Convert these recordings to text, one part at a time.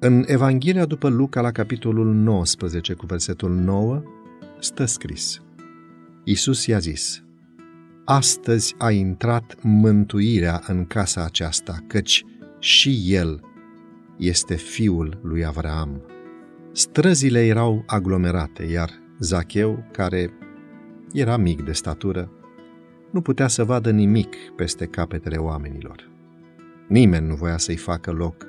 În Evanghelia după Luca, la capitolul 19, cu versetul 9, stă scris. Iisus i-a zis, Astăzi a intrat mântuirea în casa aceasta, căci și el este fiul lui Avraam. Străzile erau aglomerate, iar Zacheu, care era mic de statură, nu putea să vadă nimic peste capetele oamenilor. Nimeni nu voia să-i facă loc.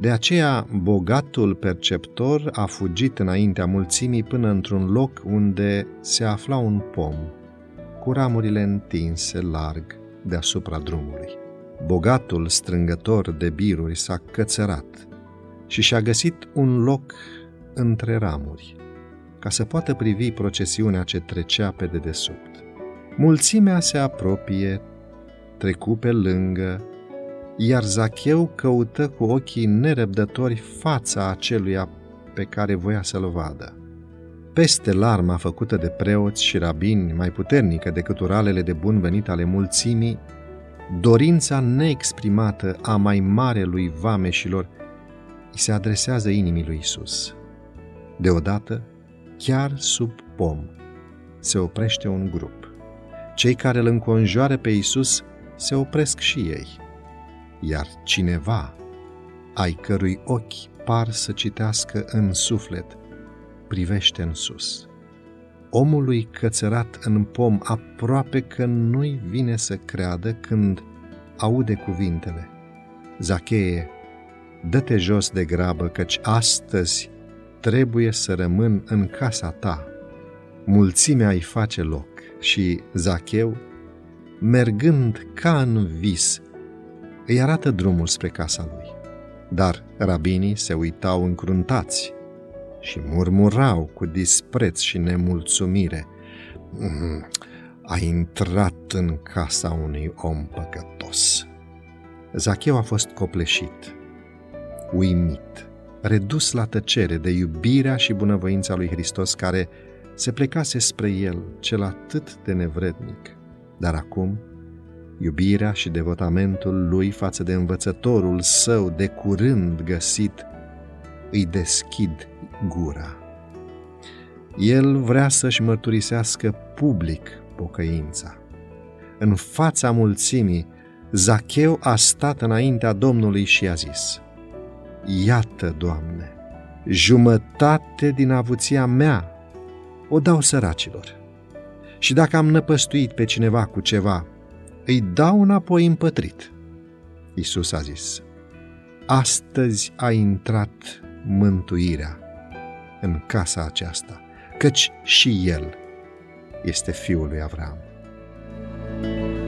De aceea, bogatul perceptor a fugit înaintea mulțimii până într-un loc unde se afla un pom, cu ramurile întinse larg deasupra drumului. Bogatul strângător de biruri s-a cățărat și și-a găsit un loc între ramuri, ca să poată privi procesiunea ce trecea pe dedesubt. Mulțimea se apropie, trecu pe lângă, iar Zacheu căută cu ochii nerăbdători fața aceluia pe care voia să-l vadă. Peste larma făcută de preoți și rabini, mai puternică decât uralele de bun venit ale mulțimii, dorința neexprimată a mai marelui vameșilor îi se adresează inimii lui Isus. Deodată, chiar sub pom, se oprește un grup. Cei care îl înconjoară pe Isus se opresc și ei. Iar cineva, ai cărui ochi par să citească în suflet, privește în sus. Omului cățărat în pom aproape că nu-i vine să creadă când aude cuvintele. Zacheie, dă-te jos de grabă, căci astăzi trebuie să rămân în casa ta. Mulțimea îi face loc și Zacheu, mergând ca în vis, îi arată drumul spre casa lui. Dar rabinii se uitau încruntați și murmurau cu dispreț și nemulțumire. Mm, a intrat în casa unui om păcătos. Zacheu a fost copleșit, uimit, redus la tăcere de iubirea și bunăvoința lui Hristos care se plecase spre el, cel atât de nevrednic. Dar acum, iubirea și devotamentul lui față de învățătorul său de curând găsit îi deschid gura. El vrea să-și mărturisească public pocăința. În fața mulțimii, Zacheu a stat înaintea Domnului și a zis, Iată, Doamne, jumătate din avuția mea o dau săracilor. Și dacă am năpăstuit pe cineva cu ceva, îi dau înapoi împătrit. Isus a zis, astăzi a intrat mântuirea în casa aceasta, căci și el este fiul lui Avram. thank you